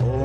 Oh.